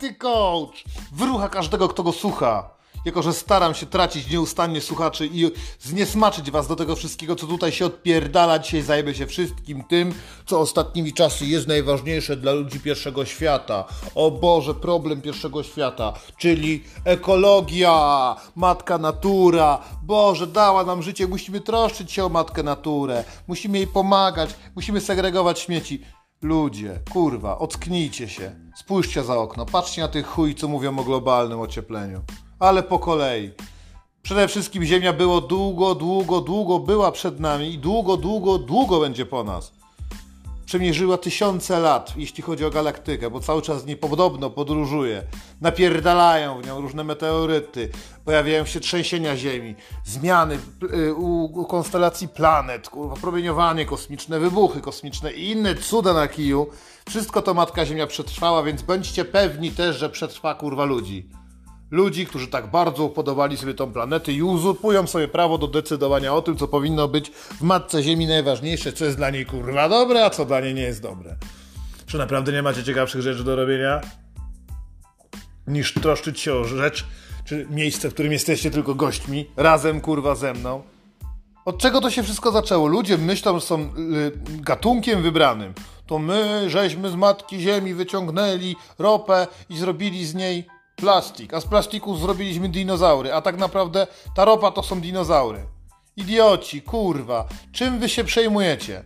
Antycoach! Wyrucha każdego, kto go słucha. Jako, że staram się tracić nieustannie słuchaczy i zniesmaczyć was do tego wszystkiego, co tutaj się odpierdala, dzisiaj zajmę się wszystkim tym, co ostatnimi czasy jest najważniejsze dla ludzi pierwszego świata. O Boże, problem pierwszego świata, czyli ekologia, matka natura. Boże, dała nam życie, musimy troszczyć się o matkę naturę, musimy jej pomagać, musimy segregować śmieci. Ludzie, kurwa, ocknijcie się. Spójrzcie za okno, patrzcie na tych chuj, co mówią o globalnym ociepleniu. Ale po kolei. Przede wszystkim Ziemia było długo, długo, długo była przed nami i długo, długo, długo będzie po nas. Przemierzyła tysiące lat, jeśli chodzi o galaktykę, bo cały czas z podobno podróżuje. Napierdalają w nią różne meteoryty, pojawiają się trzęsienia Ziemi, zmiany y, u konstelacji planet, kurwa, promieniowanie kosmiczne, wybuchy kosmiczne i inne cuda na kiju. Wszystko to Matka Ziemia przetrwała, więc bądźcie pewni też, że przetrwa kurwa ludzi ludzi, którzy tak bardzo upodobali sobie tą planetę i uzurpują sobie prawo do decydowania o tym, co powinno być w Matce Ziemi najważniejsze, co jest dla niej kurwa dobre, a co dla niej nie jest dobre. Czy naprawdę nie macie ciekawszych rzeczy do robienia? Niż troszczyć się o rzecz, czy miejsce, w którym jesteście tylko gośćmi, razem kurwa ze mną. Od czego to się wszystko zaczęło? Ludzie myślą, są y, gatunkiem wybranym. To my, żeśmy z Matki Ziemi wyciągnęli ropę i zrobili z niej plastik, a z plastiku zrobiliśmy dinozaury, a tak naprawdę ta ropa to są dinozaury. Idioci, kurwa, czym wy się przejmujecie?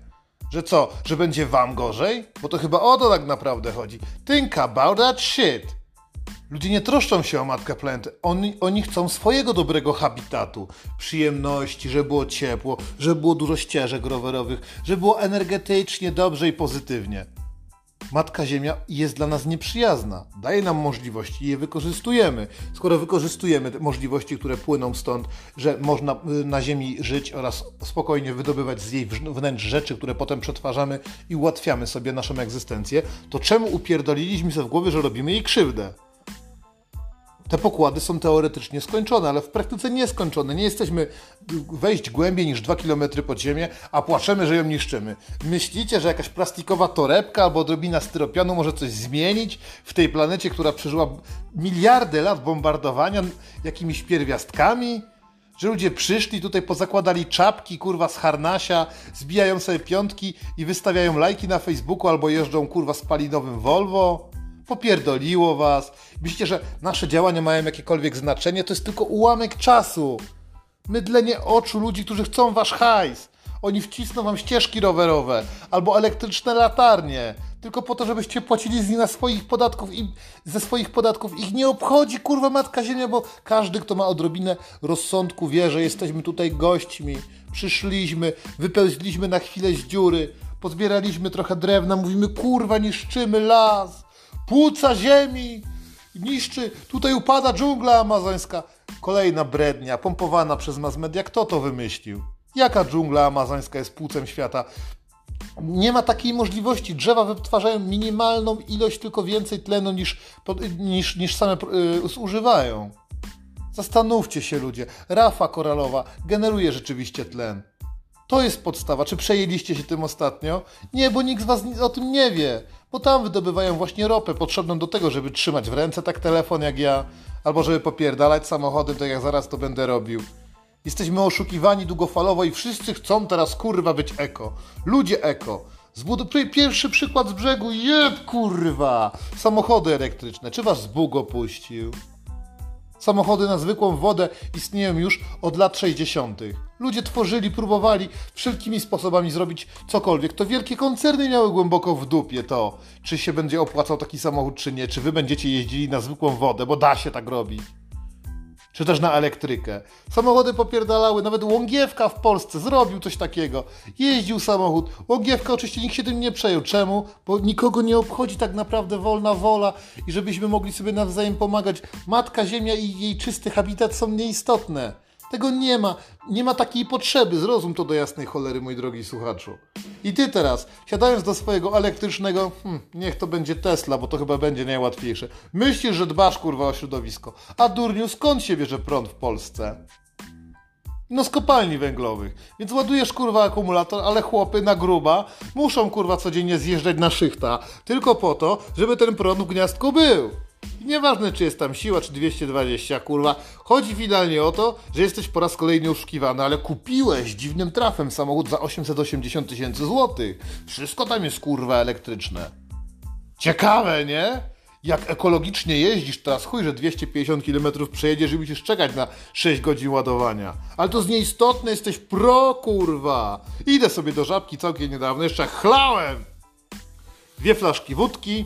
Że co, że będzie wam gorzej? Bo to chyba o to tak naprawdę chodzi. Think about that shit. Ludzie nie troszczą się o matkę planetę. Oni, oni chcą swojego dobrego habitatu, przyjemności, żeby było ciepło, żeby było dużo ścieżek rowerowych, żeby było energetycznie, dobrze i pozytywnie. Matka Ziemia jest dla nas nieprzyjazna. Daje nam możliwości i je wykorzystujemy. Skoro wykorzystujemy te możliwości, które płyną stąd, że można y, na Ziemi żyć oraz spokojnie wydobywać z jej wnętrz rzeczy, które potem przetwarzamy i ułatwiamy sobie naszą egzystencję, to czemu upierdoliliśmy sobie w głowie, że robimy jej krzywdę? Te pokłady są teoretycznie skończone, ale w praktyce nieskończone. Nie jesteśmy wejść głębiej niż 2 km pod ziemię, a płaczemy, że ją niszczymy. Myślicie, że jakaś plastikowa torebka albo odrobina styropianu może coś zmienić w tej planecie, która przeżyła miliardy lat bombardowania jakimiś pierwiastkami? Że ludzie przyszli tutaj, pozakładali czapki, kurwa, z harnasia, zbijają sobie piątki i wystawiają lajki na Facebooku albo jeżdżą, kurwa, spalinowym Volvo? Popierdoliło was. Myślicie, że nasze działania mają jakiekolwiek znaczenie? To jest tylko ułamek czasu. Mydlenie oczu ludzi, którzy chcą wasz hajs. Oni wcisną wam ścieżki rowerowe albo elektryczne latarnie, tylko po to, żebyście płacili z nich na swoich podatków i ze swoich podatków. Ich nie obchodzi kurwa matka ziemia, bo każdy, kto ma odrobinę rozsądku, wie, że jesteśmy tutaj gośćmi. Przyszliśmy, wypełzliśmy na chwilę z dziury, pozbieraliśmy trochę drewna, mówimy kurwa, niszczymy las płuca ziemi, niszczy, tutaj upada dżungla amazońska. Kolejna brednia, pompowana przez mass media. Kto to wymyślił? Jaka dżungla amazońska jest płucem świata? Nie ma takiej możliwości. Drzewa wytwarzają minimalną ilość, tylko więcej tlenu niż, niż, niż same yy, zużywają. Zastanówcie się ludzie. Rafa koralowa generuje rzeczywiście tlen. To jest podstawa. Czy przejęliście się tym ostatnio? Nie, bo nikt z Was o tym nie wie. Bo tam wydobywają właśnie ropę potrzebną do tego, żeby trzymać w ręce tak telefon jak ja, albo żeby popierdalać samochodem, tak jak zaraz to będę robił. Jesteśmy oszukiwani długofalowo i wszyscy chcą teraz kurwa być eko. Ludzie eko. Zbuduj pierwszy przykład z brzegu. Jeb kurwa. Samochody elektryczne. Czy was Bóg opuścił? Samochody na zwykłą wodę istnieją już od lat 60. Ludzie tworzyli, próbowali wszelkimi sposobami zrobić cokolwiek. To wielkie koncerny miały głęboko w dupie to, czy się będzie opłacał taki samochód, czy nie, czy wy będziecie jeździli na zwykłą wodę, bo da się tak robić czy też na elektrykę. Samochody popierdalały, nawet Łągiewka w Polsce zrobił coś takiego. Jeździł samochód. Łągiewka oczywiście nikt się tym nie przejął. Czemu? Bo nikogo nie obchodzi tak naprawdę wolna wola i żebyśmy mogli sobie nawzajem pomagać. Matka Ziemia i jej czysty habitat są nieistotne. Tego nie ma. Nie ma takiej potrzeby. Zrozum to do jasnej cholery, mój drogi słuchaczu. I ty teraz, siadając do swojego elektrycznego, hmm, niech to będzie Tesla, bo to chyba będzie najłatwiejsze. Myślisz, że dbasz kurwa o środowisko. A durniu, skąd się bierze prąd w Polsce? No z kopalni węglowych. Więc ładujesz kurwa akumulator, ale chłopy na gruba muszą kurwa codziennie zjeżdżać na szychta. Tylko po to, żeby ten prąd w gniazdku był. Nieważne, czy jest tam siła, czy 220, kurwa. Chodzi finalnie o to, że jesteś po raz kolejny oszukiwany, ale kupiłeś dziwnym trafem samochód za 880 tysięcy złotych. Wszystko tam jest, kurwa, elektryczne. Ciekawe, nie? Jak ekologicznie jeździsz teraz, chuj, że 250 km przejedziesz i musisz czekać na 6 godzin ładowania. Ale to z nieistotne, jesteś pro, kurwa. Idę sobie do żabki całkiem niedawno, jeszcze chlałem. Dwie flaszki wódki,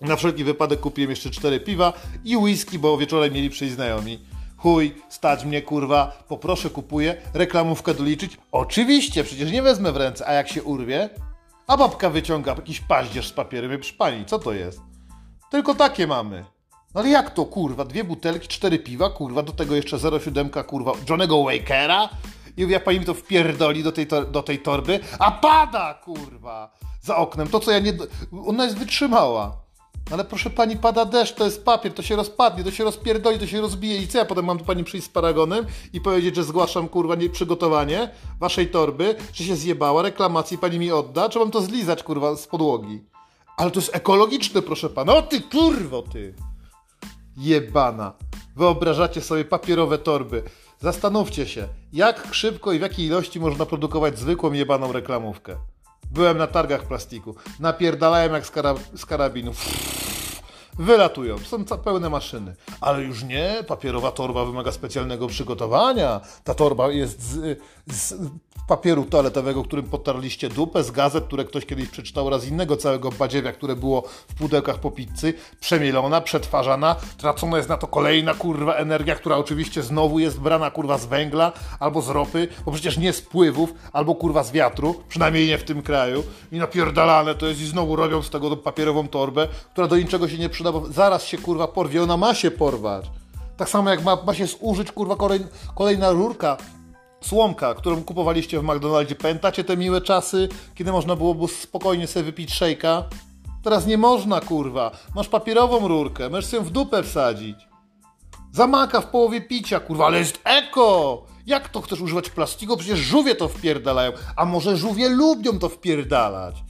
na wszelki wypadek kupiłem jeszcze cztery piwa i whisky, bo wieczorem mieli przyjść znajomi. Chuj, stać mnie kurwa, poproszę, kupuję, reklamówkę doliczyć. Oczywiście, przecież nie wezmę w ręce, a jak się urwie? A babka wyciąga jakiś paździerz z papierem i pani, co to jest? Tylko takie mamy. No ale jak to kurwa? Dwie butelki, cztery piwa, kurwa, do tego jeszcze 0,7 kurwa Johnego Wakera? I jak pani mi to wpierdoli do tej, do tej torby, a pada kurwa! Za oknem, to co ja nie... Ona jest wytrzymała. Ale proszę pani, pada deszcz, to jest papier, to się rozpadnie, to się rozpierdoli, to się rozbije i co ja potem mam do pani przyjść z paragonem i powiedzieć, że zgłaszam kurwa nie, przygotowanie waszej torby, że się zjebała, reklamacji pani mi odda, czy mam to zlizać kurwa z podłogi? Ale to jest ekologiczne, proszę pana. O ty kurwo ty! Jebana. Wyobrażacie sobie papierowe torby. Zastanówcie się, jak szybko i w jakiej ilości można produkować zwykłą jebaną reklamówkę. Byłem na targach plastiku. Napierdalałem jak z, karab z karabinów. Wylatują, są pełne maszyny. Ale już nie, papierowa torba wymaga specjalnego przygotowania. Ta torba jest z, z papieru toaletowego, którym potarliście dupę, z gazet, które ktoś kiedyś przeczytał raz innego całego badziewia, które było w pudełkach po pizzy, przemielona, przetwarzana, tracona jest na to kolejna kurwa energia, która oczywiście znowu jest brana kurwa z węgla albo z ropy, bo przecież nie z pływów, albo kurwa z wiatru, przynajmniej nie w tym kraju. I napierdalane to jest i znowu robią z tego papierową torbę, która do niczego się nie przyda, bo zaraz się kurwa porwie, ona ma się porwać. Tak samo jak ma, ma się zużyć kurwa kolejna rurka słomka, którą kupowaliście w McDonaldzie. Pamiętacie te miłe czasy, kiedy można było spokojnie sobie wypić szejka? Teraz nie można, kurwa. Masz papierową rurkę, możesz się w dupę wsadzić. Zamaka w połowie picia, kurwa, ale jest eko! Jak to chcesz używać plastiku? Przecież żółwie to wpierdalają. A może żółwie lubią to wpierdalać?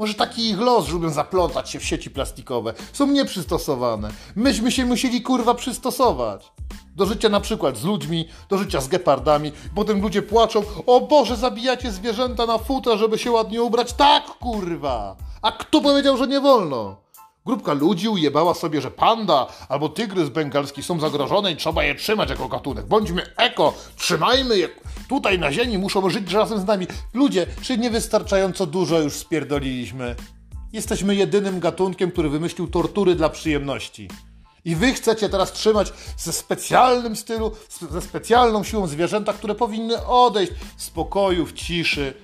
Może taki ich los, że lubią zaplątać się w sieci plastikowe. Są nieprzystosowane. Myśmy się musieli, kurwa, przystosować. Do życia na przykład z ludźmi, do życia z gepardami. Potem ludzie płaczą, o Boże, zabijacie zwierzęta na futra, żeby się ładnie ubrać. Tak, kurwa! A kto powiedział, że nie wolno? Grupka ludzi ujebała sobie, że panda albo tygrys bengalski są zagrożone i trzeba je trzymać jako gatunek. Bądźmy eko, trzymajmy je. Tutaj na ziemi muszą żyć razem z nami. Ludzie, czy niewystarczająco dużo już spierdoliliśmy? Jesteśmy jedynym gatunkiem, który wymyślił tortury dla przyjemności. I wy chcecie teraz trzymać ze specjalnym stylu, ze specjalną siłą zwierzęta, które powinny odejść w spokoju, w ciszy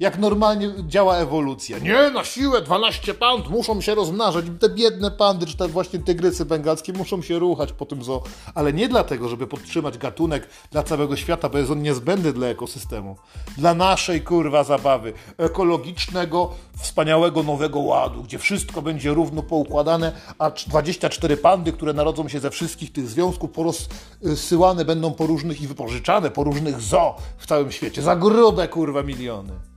jak normalnie działa ewolucja. Nie, na siłę 12 pand muszą się rozmnażać. Te biedne pandy, czy te właśnie tygrysy bengalskie muszą się ruchać po tym zoo. Ale nie dlatego, żeby podtrzymać gatunek dla całego świata, bo jest on niezbędny dla ekosystemu. Dla naszej kurwa zabawy. Ekologicznego, wspaniałego nowego ładu, gdzie wszystko będzie równo poukładane, a 24 pandy, które narodzą się ze wszystkich tych związków, porozsyłane będą po różnych i wypożyczane po różnych zoo w całym świecie. Za grube kurwa miliony.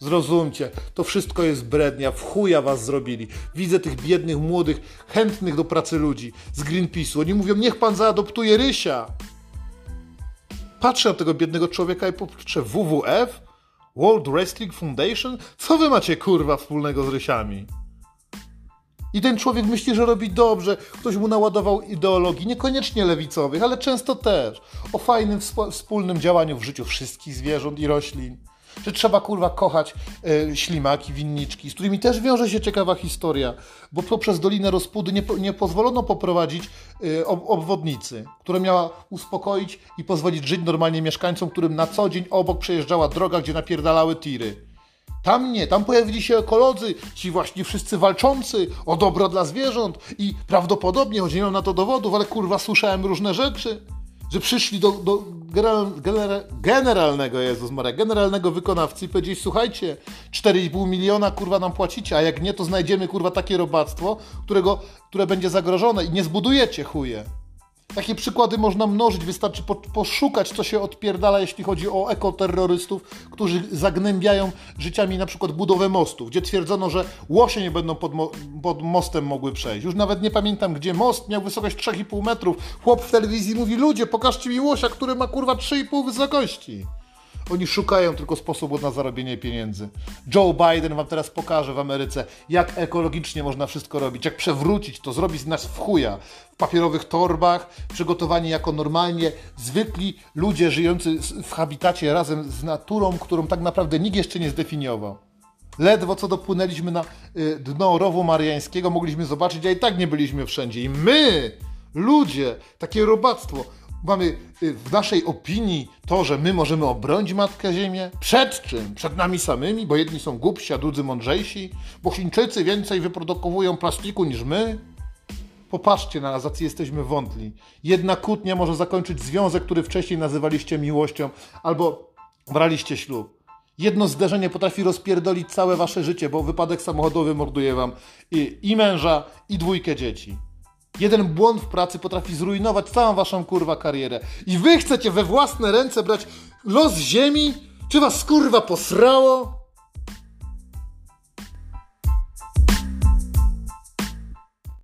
Zrozumcie, to wszystko jest brednia, w chuja was zrobili. Widzę tych biednych, młodych, chętnych do pracy ludzi z Greenpeace'u. Oni mówią, niech pan zaadoptuje Rysia. Patrzę na tego biednego człowieka i popatrzę, WWF? World Wrestling Foundation? Co wy macie kurwa wspólnego z Rysiami? I ten człowiek myśli, że robi dobrze, ktoś mu naładował ideologii, niekoniecznie lewicowych, ale często też, o fajnym wspólnym działaniu w życiu wszystkich zwierząt i roślin że trzeba kurwa kochać e, ślimaki, winniczki, z którymi też wiąże się ciekawa historia, bo poprzez Dolinę Rozpudy nie, nie pozwolono poprowadzić e, ob, obwodnicy, która miała uspokoić i pozwolić żyć normalnie mieszkańcom, którym na co dzień obok przejeżdżała droga, gdzie napierdalały tiry. Tam nie, tam pojawili się ekolodzy, ci właśnie wszyscy walczący o dobro dla zwierząt i prawdopodobnie, choć nie mam na to dowodów, ale kurwa słyszałem różne rzeczy, że przyszli do, do general, general, generalnego, Jezus Maria, generalnego wykonawcy i powiedzieli, słuchajcie, 4,5 miliona kurwa nam płacicie, a jak nie, to znajdziemy kurwa takie robactwo, którego, które będzie zagrożone i nie zbudujecie chuje. Takie przykłady można mnożyć, wystarczy po, poszukać, co się odpierdala, jeśli chodzi o ekoterrorystów, którzy zagnębiają życiami na przykład budowę mostów, gdzie twierdzono, że łosie nie będą pod, mo pod mostem mogły przejść. Już nawet nie pamiętam, gdzie most miał wysokość 3,5 metrów. Chłop w telewizji mówi, ludzie, pokażcie mi łosia, który ma kurwa 3,5 wysokości. Oni szukają tylko sposobu na zarobienie pieniędzy. Joe Biden wam teraz pokaże w Ameryce, jak ekologicznie można wszystko robić, jak przewrócić to, zrobić z nas w chuja. W papierowych torbach, przygotowani jako normalnie zwykli ludzie żyjący w habitacie razem z naturą, którą tak naprawdę nikt jeszcze nie zdefiniował. Ledwo co dopłynęliśmy na y, dno rowu mariańskiego, mogliśmy zobaczyć, a i tak nie byliśmy wszędzie. I my, ludzie, takie robactwo, mamy y, w naszej opinii to, że my możemy obronić Matkę Ziemię? Przed czym? Przed nami samymi, bo jedni są głupsi, a drudzy mądrzejsi? Bo Chińczycy więcej wyprodukowują plastiku niż my? Popatrzcie na nas, jesteśmy wątli. Jedna kłótnia może zakończyć związek, który wcześniej nazywaliście miłością, albo braliście ślub. Jedno zderzenie potrafi rozpierdolić całe wasze życie, bo wypadek samochodowy morduje wam i, i męża, i dwójkę dzieci. Jeden błąd w pracy potrafi zrujnować całą waszą kurwa karierę. I wy chcecie we własne ręce brać los ziemi? Czy was kurwa posrało?